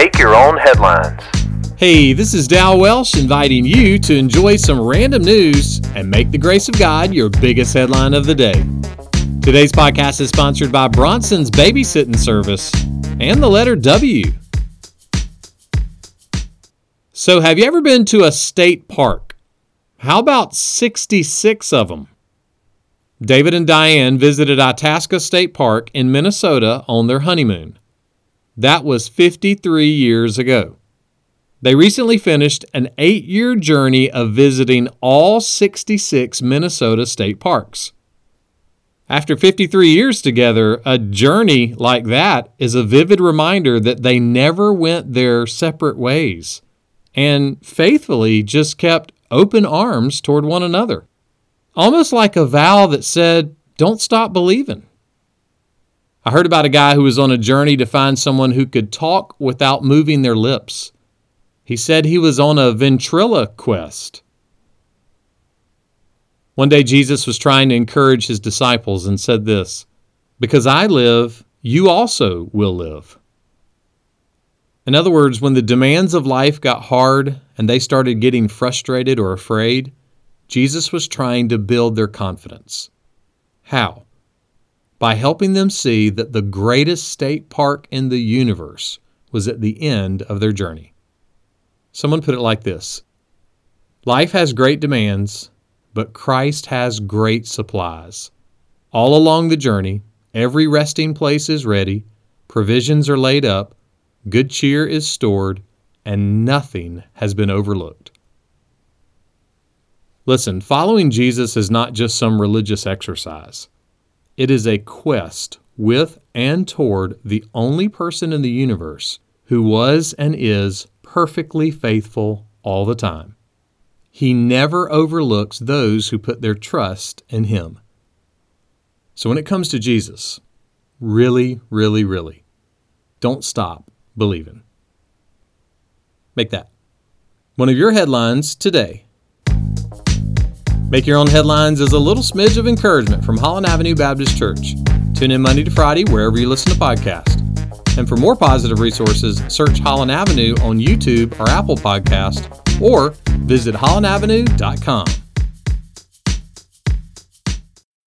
Make your own headlines. Hey, this is Dal Welsh inviting you to enjoy some random news and make the grace of God your biggest headline of the day. Today's podcast is sponsored by Bronson's Babysitting Service and the letter W. So, have you ever been to a state park? How about 66 of them? David and Diane visited Itasca State Park in Minnesota on their honeymoon. That was 53 years ago. They recently finished an eight year journey of visiting all 66 Minnesota state parks. After 53 years together, a journey like that is a vivid reminder that they never went their separate ways and faithfully just kept open arms toward one another. Almost like a vow that said, Don't stop believing. I heard about a guy who was on a journey to find someone who could talk without moving their lips. He said he was on a ventriloquist. One day Jesus was trying to encourage his disciples and said this Because I live, you also will live. In other words, when the demands of life got hard and they started getting frustrated or afraid, Jesus was trying to build their confidence. How? By helping them see that the greatest state park in the universe was at the end of their journey. Someone put it like this Life has great demands, but Christ has great supplies. All along the journey, every resting place is ready, provisions are laid up, good cheer is stored, and nothing has been overlooked. Listen, following Jesus is not just some religious exercise. It is a quest with and toward the only person in the universe who was and is perfectly faithful all the time. He never overlooks those who put their trust in Him. So when it comes to Jesus, really, really, really, don't stop believing. Make that one of your headlines today. Make Your Own Headlines is a little smidge of encouragement from Holland Avenue Baptist Church. Tune in Monday to Friday wherever you listen to podcasts. And for more positive resources, search Holland Avenue on YouTube or Apple Podcast or visit hollandavenue.com.